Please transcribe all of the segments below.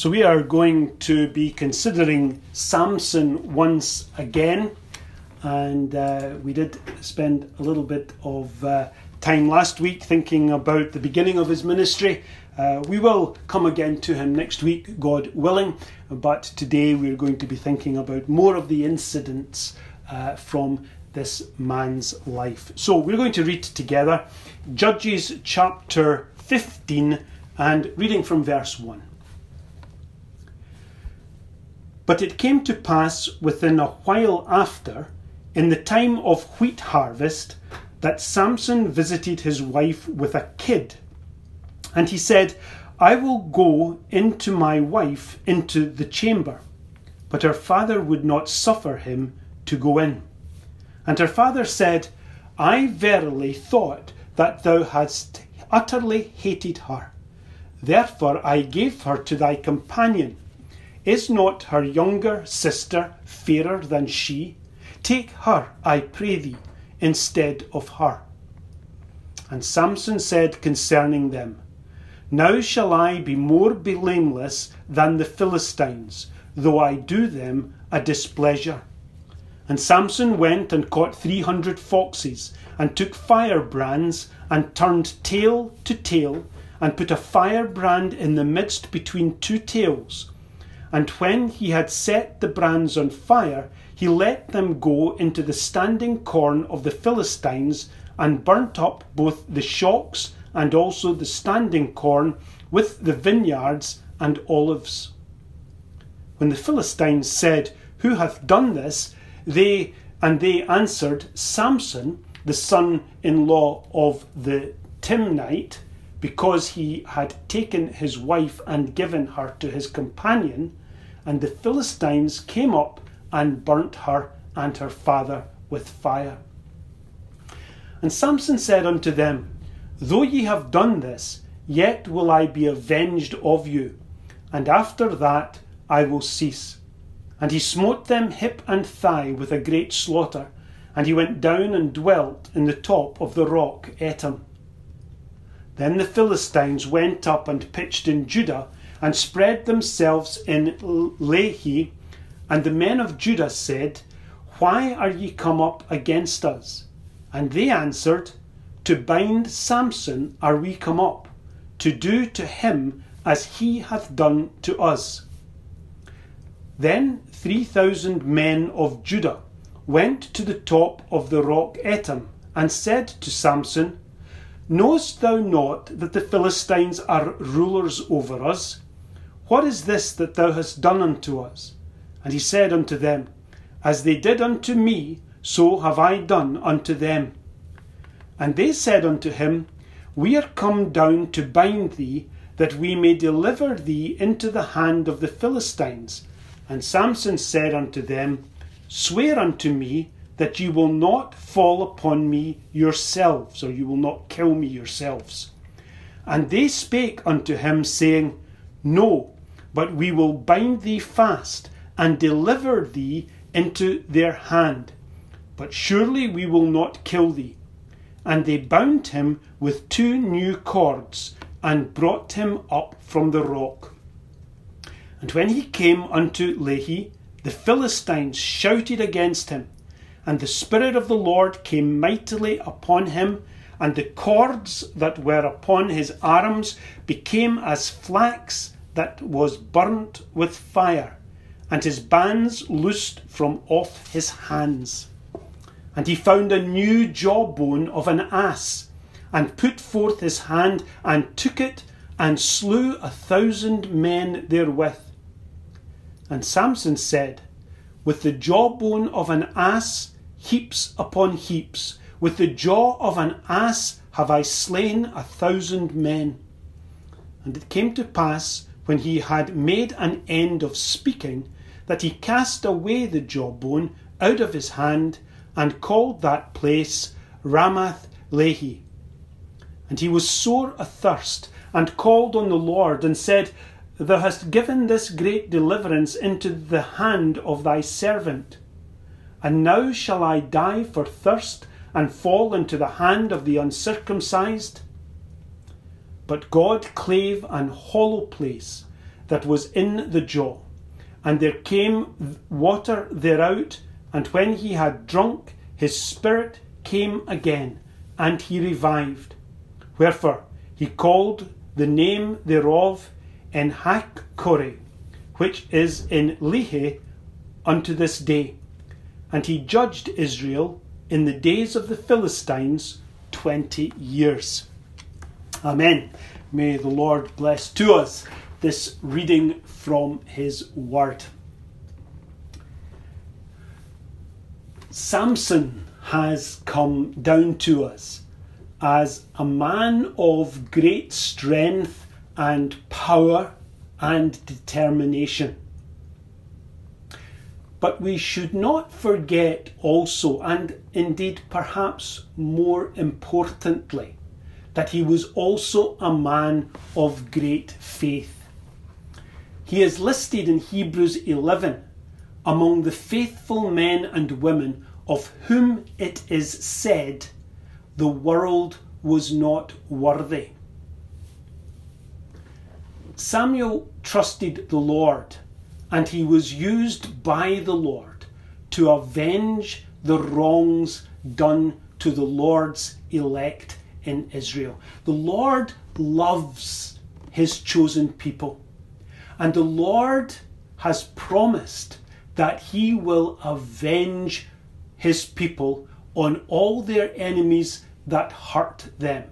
So, we are going to be considering Samson once again. And uh, we did spend a little bit of uh, time last week thinking about the beginning of his ministry. Uh, we will come again to him next week, God willing. But today we're going to be thinking about more of the incidents uh, from this man's life. So, we're going to read together Judges chapter 15 and reading from verse 1. But it came to pass within a while after, in the time of wheat harvest, that Samson visited his wife with a kid. And he said, I will go into my wife into the chamber. But her father would not suffer him to go in. And her father said, I verily thought that thou hadst utterly hated her. Therefore I gave her to thy companion is not her younger sister fairer than she? Take her, I pray thee, instead of her. And Samson said concerning them, Now shall I be more blameless than the Philistines, though I do them a displeasure. And Samson went and caught three hundred foxes, and took firebrands, and turned tail to tail, and put a firebrand in the midst between two tails and when he had set the brands on fire, he let them go into the standing corn of the Philistines, and burnt up both the shocks and also the standing corn with the vineyards and olives. When the Philistines said, Who hath done this? They and they answered, Samson, the son in law of the Timnite, because he had taken his wife and given her to his companion, and the Philistines came up and burnt her and her father with fire. And Samson said unto them, Though ye have done this, yet will I be avenged of you, and after that I will cease. And he smote them hip and thigh with a great slaughter, and he went down and dwelt in the top of the rock Etam. Then the Philistines went up and pitched in Judah and spread themselves in Lehi. And the men of Judah said, Why are ye come up against us? And they answered, To bind Samson are we come up, to do to him as he hath done to us. Then three thousand men of Judah went to the top of the rock Etam, and said to Samson, Knowest thou not that the Philistines are rulers over us? What is this that thou hast done unto us? And he said unto them, As they did unto me, so have I done unto them. And they said unto him, We are come down to bind thee, that we may deliver thee into the hand of the Philistines. And Samson said unto them, Swear unto me that you will not fall upon me yourselves, or you will not kill me yourselves. And they spake unto him, saying, No, but we will bind thee fast and deliver thee into their hand. But surely we will not kill thee. And they bound him with two new cords and brought him up from the rock. And when he came unto Lehi, the Philistines shouted against him, and the Spirit of the Lord came mightily upon him, and the cords that were upon his arms became as flax that was burnt with fire, and his bands loosed from off his hands. And he found a new jawbone of an ass, and put forth his hand, and took it, and slew a thousand men therewith. And Samson said, With the jawbone of an ass, heaps upon heaps, with the jaw of an ass have I slain a thousand men. And it came to pass, when he had made an end of speaking, that he cast away the jawbone out of his hand, and called that place Ramath Lehi. And he was sore athirst, and called on the Lord, and said, Thou hast given this great deliverance into the hand of thy servant. And now shall I die for thirst, and fall into the hand of the uncircumcised? But God clave an hollow place, that was in the jaw. And there came water thereout, and when he had drunk, his spirit came again, and he revived. Wherefore he called the name thereof Enhakkore, which is in Lehi unto this day. And he judged Israel in the days of the Philistines twenty years. Amen. May the Lord bless to us this reading from his word. Samson has come down to us as a man of great strength and power and determination. But we should not forget also, and indeed perhaps more importantly, that he was also a man of great faith. He is listed in Hebrews 11 among the faithful men and women of whom it is said, The world was not worthy. Samuel trusted the Lord, and he was used by the Lord to avenge the wrongs done to the Lord's elect in Israel. The Lord loves his chosen people. And the Lord has promised that he will avenge his people on all their enemies that hurt them.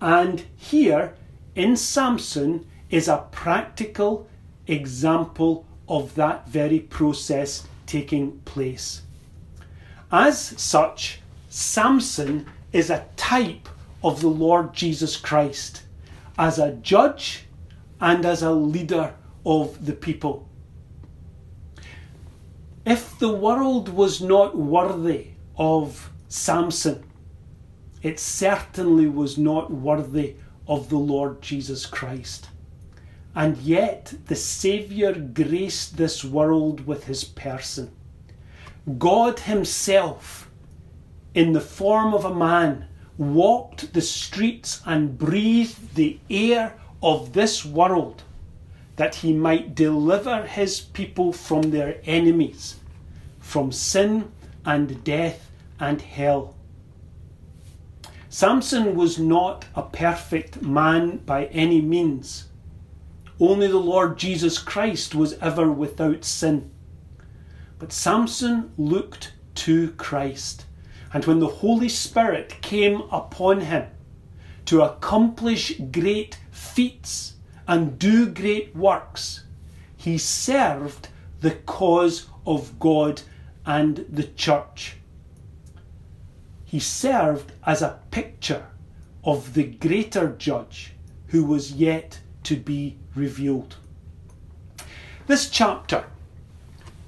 And here in Samson is a practical example of that very process taking place. As such, Samson is a type of the Lord Jesus Christ as a judge and as a leader of the people. If the world was not worthy of Samson, it certainly was not worthy of the Lord Jesus Christ. And yet the Saviour graced this world with his person. God Himself, in the form of a man, walked the streets and breathed the air of this world that he might deliver his people from their enemies, from sin and death and hell. Samson was not a perfect man by any means. Only the Lord Jesus Christ was ever without sin. But Samson looked to Christ. And when the Holy Spirit came upon him to accomplish great feats and do great works. He served the cause of God and the church. He served as a picture of the greater judge who was yet to be revealed. This chapter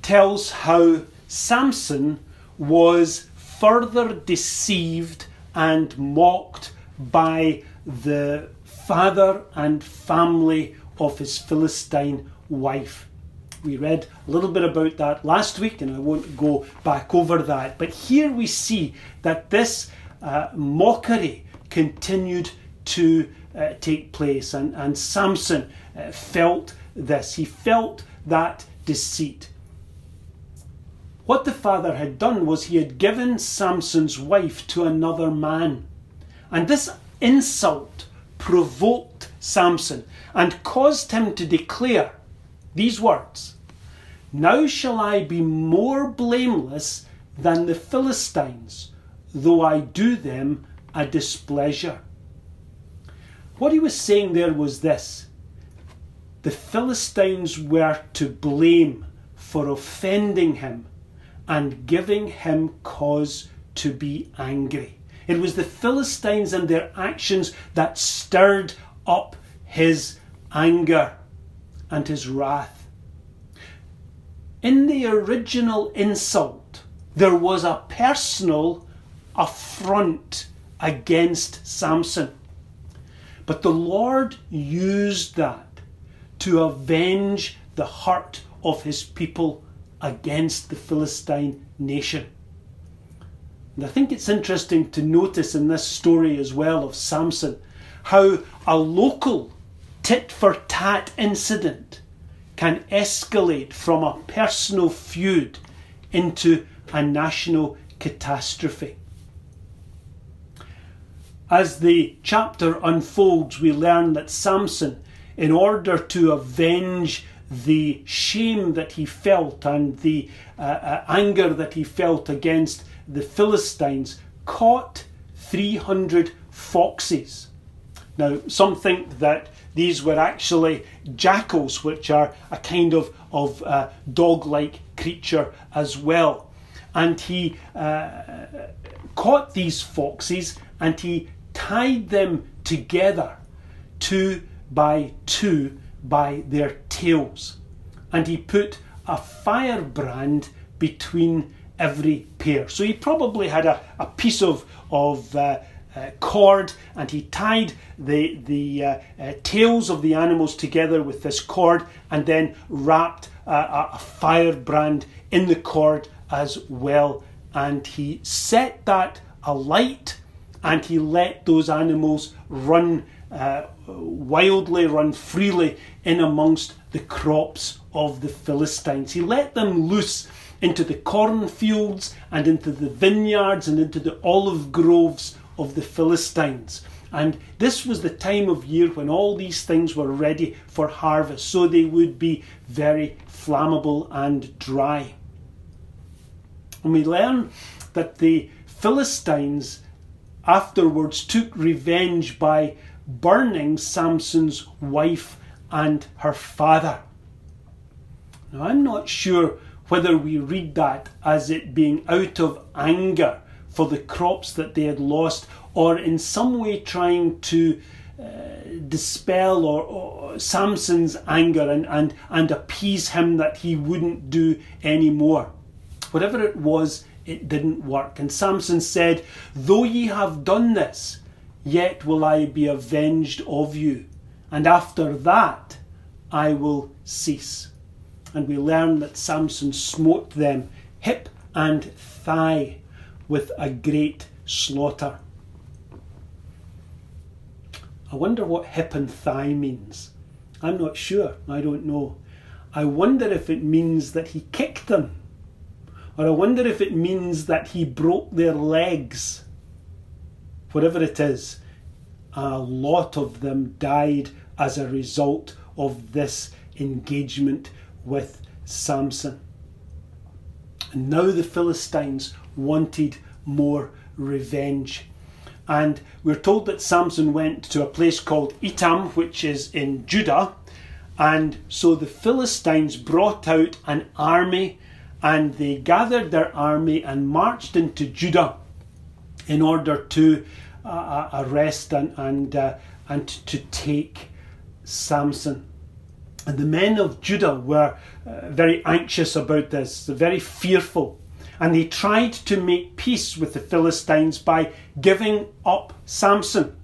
tells how Samson was further deceived and mocked by the father and family of his Philistine wife. We read a little bit about that last week, and I won't go back over that. But here we see that this uh, mockery continued to uh, take place, and, and Samson uh, felt this. He felt that deceit. What the father had done was he had given Samson's wife to another man. And this insult provoked Samson and caused him to declare these words Now shall I be more blameless than the Philistines, though I do them a displeasure. What he was saying there was this the Philistines were to blame for offending him and giving him cause to be angry. It was the Philistines and their actions that stirred up his anger and his wrath. In the original insult, there was a personal affront against Samson. But the Lord used that to avenge the hurt of his people against the Philistine nation. And I think it's interesting to notice in this story as well of Samson how a local tit for tat incident can escalate from a personal feud into a national catastrophe. As the chapter unfolds, we learn that Samson, in order to avenge the shame that he felt and the uh, uh, anger that he felt against the Philistines, caught 300 foxes. Now, some think that these were actually jackals, which are a kind of, of uh, dog like creature as well. And he uh, caught these foxes and he tied them together, two by two, by their tails. And he put a firebrand between every pair. So he probably had a, a piece of, of uh, uh, cord and he tied the, the uh, uh tails of the animals together with this cord and then wrapped a, firebrand in the cord as well. And he set that alight and he let those animals run uh, wildly, run freely in amongst the crops of the Philistines. He let them loose into the cornfields and into the vineyards and into the olive groves of the Philistines. And this was the time of year when all these things were ready for harvest, so they would be very flammable and dry. And we learn that the Philistines afterwards took revenge by burning Samson's wife and her father. Now, I'm not sure whether we read that as it being out of anger for the crops that they had lost or in some way trying to uh, dispel or, or, Samson's anger and, and, and appease him that he wouldn't do any more. Whatever it was, it didn't work. And Samson said, Though ye have done this, yet will I be avenged of you. And after that I will cease. And we learn that Samson smote them hip and thigh with a great slaughter. I wonder what hip and thigh means. I'm not sure. I don't know. I wonder if it means that he kicked them or I wonder if it means that he broke their legs. Whatever it is, a lot of them died as a result of this engagement with Samson. And now the Philistines wanted more revenge. And we're told that Samson went to a place called Etam, which is in Judah. And so the Philistines brought out an army and they gathered their army and marched into Judah in order to uh, uh, arrest and and uh, and to take Samson. And the men of Judah were uh, very anxious about this, very fearful, and they tried to make peace with the Philistines by giving up Samson.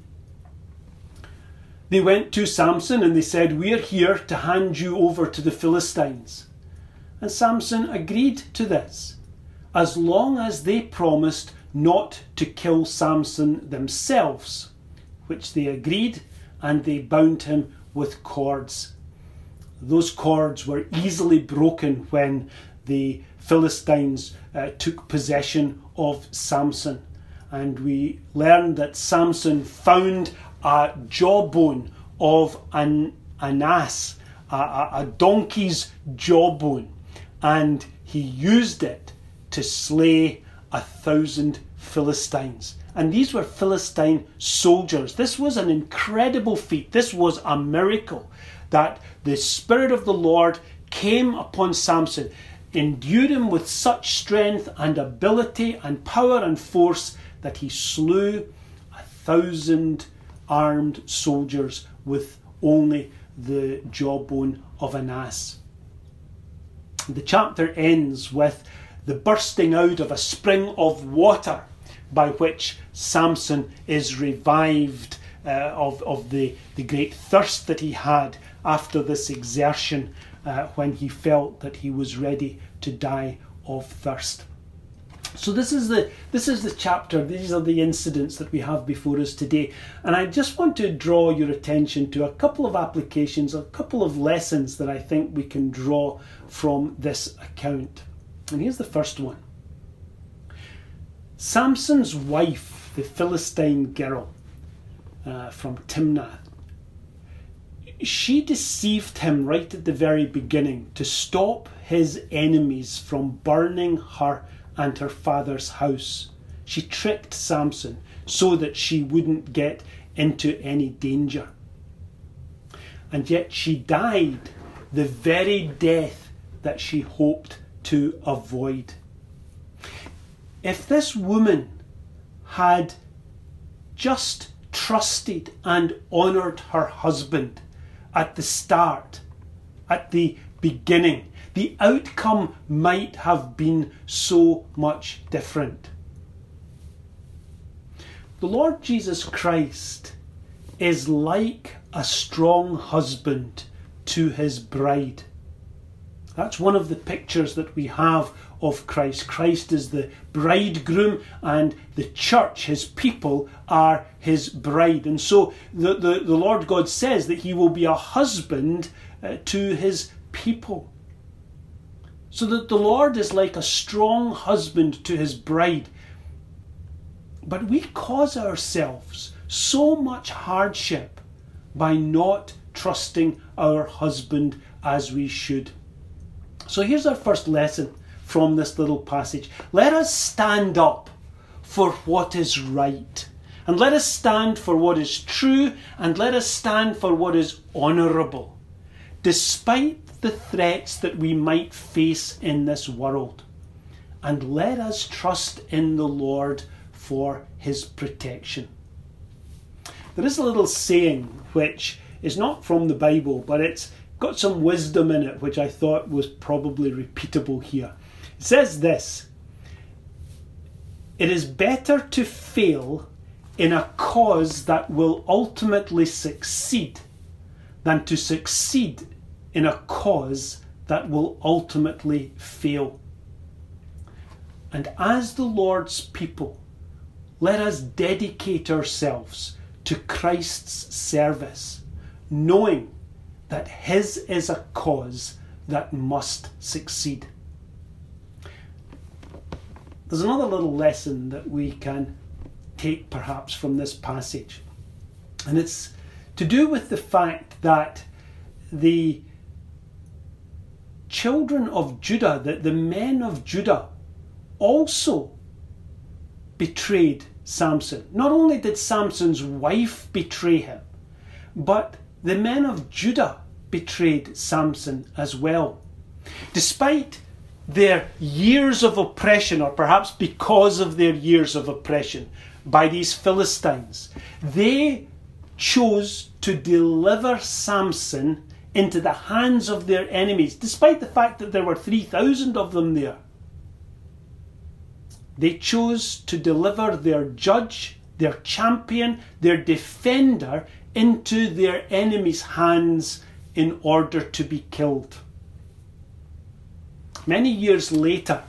They went to Samson and they said, We're here to hand you over to the Philistines. And Samson agreed to this, as long as they promised not to kill Samson themselves, which they agreed, and they bound him with cords. Those cords were easily broken when the Philistines uh, took possession of Samson. And we learn that Samson found a jawbone of an, an ass, a, a, a donkey's jawbone and he used it to slay a thousand Philistines. And these were Philistine soldiers. This was an incredible feat. This was a miracle that the Spirit of the Lord came upon Samson, endued him with such strength and ability and power and force that he slew a thousand armed soldiers with only the jawbone of an ass. The chapter ends with the bursting out of a spring of water by which Samson is revived uh, of, of the, the great thirst that he had after this exertion uh, when he felt that he was ready to die of thirst. So this is the this is the chapter. These are the incidents that we have before us today, and I just want to draw your attention to a couple of applications, a couple of lessons that I think we can draw from this account. And here's the first one. Samson's wife, the Philistine girl uh, from Timnah, she deceived him right at the very beginning to stop his enemies from burning her and her father's house. She tricked Samson so that she wouldn't get into any danger. And yet she died the very death that she hoped to avoid. If this woman had just trusted and honoured her husband at the start, at the beginning, the outcome might have been so much different. The Lord Jesus Christ is like a strong husband to his bride. That's one of the pictures that we have of Christ. Christ is the bridegroom, and the church, his people, are his bride. And so the, the, the Lord God says that he will be a husband uh, to his people. So that the Lord is like a strong husband to his bride. But we cause ourselves so much hardship by not trusting our husband as we should. So here's our first lesson from this little passage. Let us stand up for what is right. And let us stand for what is true. And let us stand for what is honourable. Despite the threats that we might face in this world. And let us trust in the Lord for his protection. There is a little saying which is not from the Bible, but it's got some wisdom in it which I thought was probably repeatable here. It says this It is better to fail in a cause that will ultimately succeed than to succeed in a cause that will ultimately fail. And as the Lord's people, let us dedicate ourselves to Christ's service, knowing that His is a cause that must succeed. There's another little lesson that we can take perhaps from this passage, and it's to do with the fact that the children of Judah, that the men of Judah also betrayed Samson. Not only did Samson's wife betray him, but the men of Judah betrayed Samson as well. Despite their years of oppression, or perhaps because of their years of oppression by these Philistines, they chose to deliver Samson into the hands of their enemies, despite the fact that there were 3,000 of them there. They chose to deliver their judge, their champion, their defender into their enemies' hands in order to be killed. Many years later,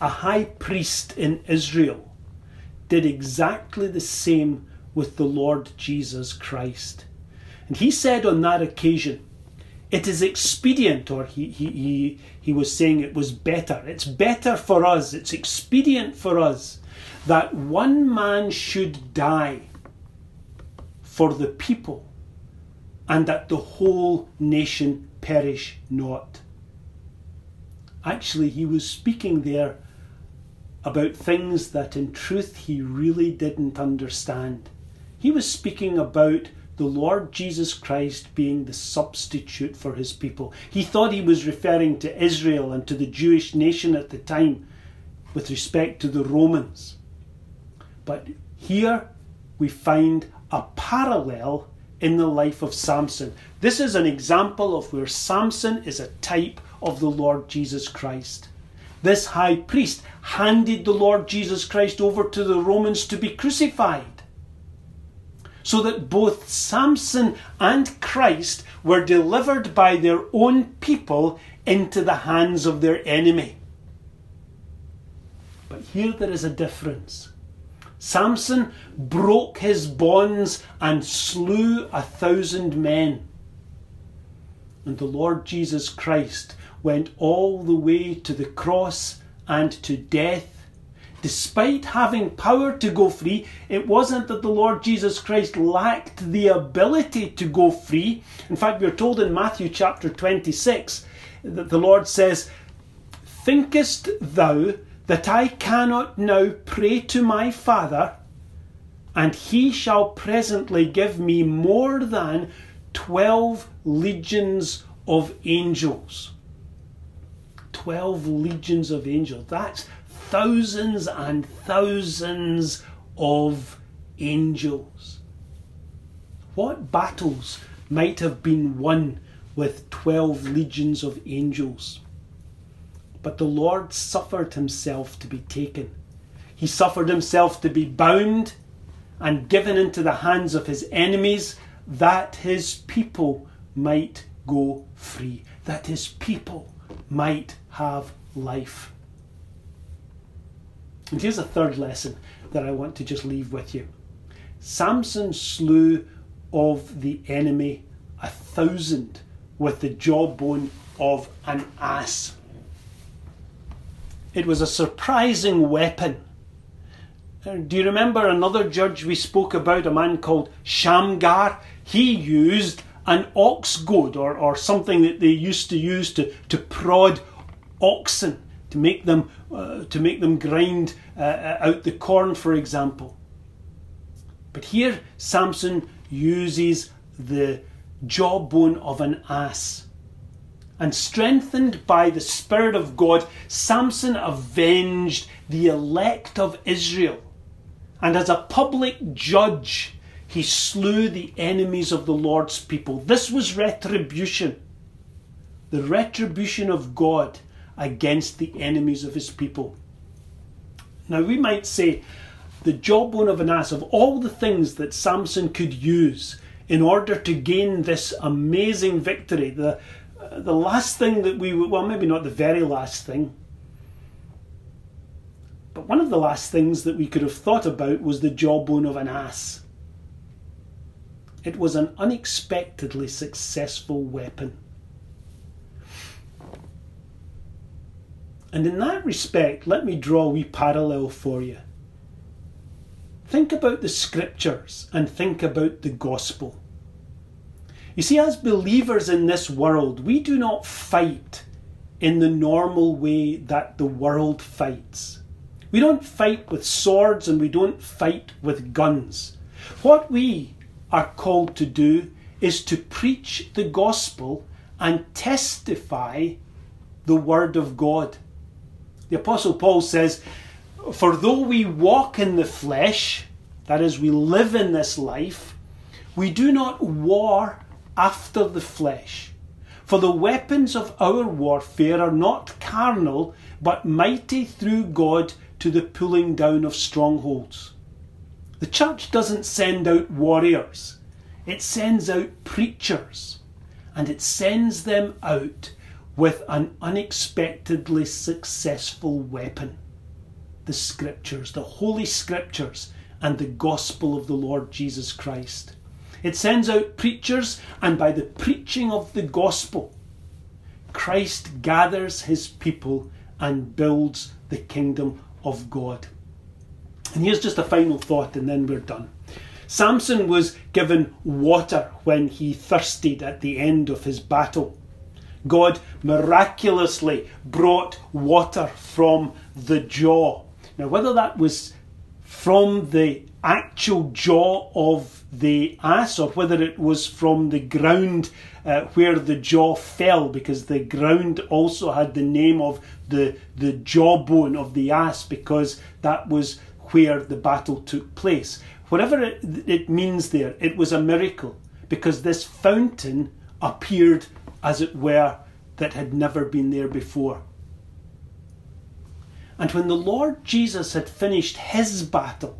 a high priest in Israel did exactly the same with the Lord Jesus Christ. And he said on that occasion, it is expedient, or he, he, he, he was saying it was better. It's better for us, it's expedient for us that one man should die for the people and that the whole nation perish not. Actually, he was speaking there about things that in truth he really didn't understand. He was speaking about the Lord Jesus Christ being the substitute for his people. He thought he was referring to Israel and to the Jewish nation at the time with respect to the Romans. But here we find a parallel in the life of Samson. This is an example of where Samson is a type of the Lord Jesus Christ. This high priest handed the Lord Jesus Christ over to the Romans to be crucified so that both Samson and Christ were delivered by their own people into the hands of their enemy. But here there is a difference. Samson broke his bonds and slew a thousand men. And the Lord Jesus Christ went all the way to the cross and to death. Despite having power to go free, it wasn't that the Lord Jesus Christ lacked the ability to go free. In fact, we're told in Matthew chapter 26 that the Lord says, Thinkest thou that I cannot now pray to my Father, and he shall presently give me more than twelve legions of angels? Twelve legions of angels. That's thousands and thousands of angels. What battles might have been won with 12 legions of angels? But the Lord suffered himself to be taken. He suffered himself to be bound and given into the hands of his enemies that his people might go free, that his people might have life. And here's a third lesson that I want to just leave with you Samson slew of the enemy a thousand with the jawbone of an ass. It was a surprising weapon. Uh, do you remember another judge we spoke about, a man called Shamgar? He used an ox goad or, or something that they used to use to, to prod oxen, to make them, uh, to make them grind uh, uh out the corn, for example. But here, Samson uses the jawbone of an ass and strengthened by the Spirit of God, Samson avenged the elect of Israel. And as a public judge, he slew the enemies of the Lord's people. This was retribution. The retribution of God against the enemies of his people. Now, we might say the jawbone of an ass, of all the things that Samson could use in order to gain this amazing victory, the, the last thing that we well, maybe not the very last thing, but one of the last things that we could have thought about was the jawbone of an ass. It was an unexpectedly successful weapon. And in that respect, let me draw a wee parallel for you. Think about the scriptures and think about the gospel. You see, as believers in this world, we do not fight in the normal way that the world fights. We don't fight with swords and we don't fight with guns. What we are called to do is to preach the gospel and testify the word of God. The Apostle Paul says, For though we walk in the flesh, that is, we live in this life, we do not war after the flesh. For the weapons of our warfare are not carnal, but mighty through God to the pulling down of strongholds. The church doesn't send out warriors, it sends out preachers, and it sends them out with an unexpectedly successful weapon the Scriptures, the Holy Scriptures, and the gospel of the Lord Jesus Christ. It sends out preachers, and by the preaching of the gospel, Christ gathers his people and builds the kingdom of God. And here's just a final thought, and then we're done. Samson was given water when he thirsted at the end of his battle. God miraculously brought water from the jaw. Now, whether that was from the actual jaw of the ass or whether it was from the ground uh, where the jaw fell because the ground also had the name of the, the jawbone of the ass because that was where the battle took place. Whatever it, it means there, it was a miracle because this fountain appeared, as it were, that had never been there before. And when the Lord Jesus had finished his battle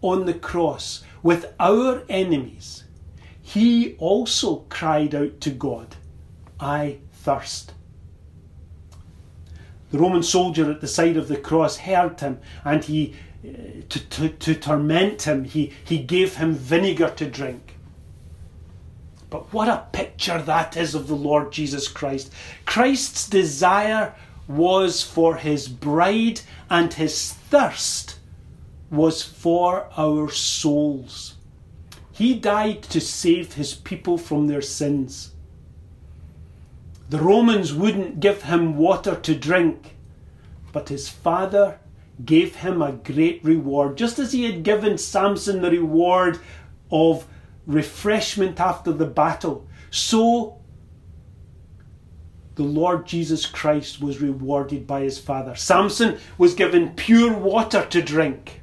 on the cross with our enemies, he also cried out to God, I thirst. The Roman soldier at the side of the cross heard him and he, uh, to, to, to torment him, he, he gave him vinegar to drink. But what a picture that is of the Lord Jesus Christ. Christ's desire was for his bride, and his thirst was for our souls. He died to save his people from their sins. The Romans wouldn't give him water to drink, but his father gave him a great reward, just as he had given Samson the reward of refreshment after the battle. So the Lord Jesus Christ was rewarded by his Father. Samson was given pure water to drink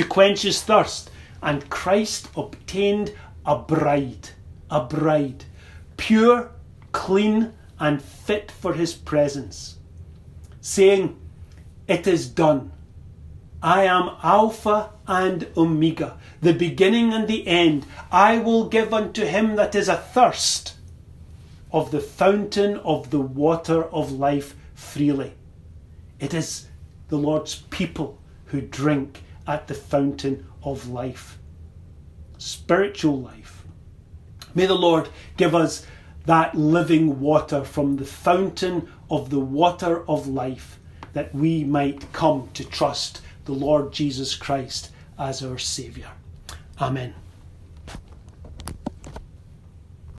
to quench his thirst, and Christ obtained a bride, a bride, pure, clean, and fit for his presence, saying, It is done. I am Alpha and Omega, the beginning and the end. I will give unto him that is athirst of the fountain of the water of life freely. It is the Lord's people who drink at the fountain of life, spiritual life. May the Lord give us that living water from the fountain of the water of life that we might come to trust the Lord Jesus Christ as our Saviour. Amen.